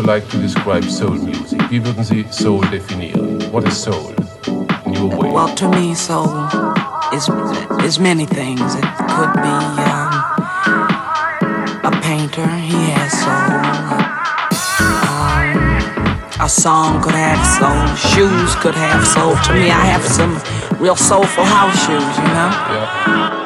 you like to describe soul music? Wie würden Sie Soul definieren? What is soul? In way. Well, to me, soul is is many things. It could be um, a painter. He has soul. Um, a song could have soul. Shoes could have soul. To me, I have some real soulful house shoes. You know. Yeah.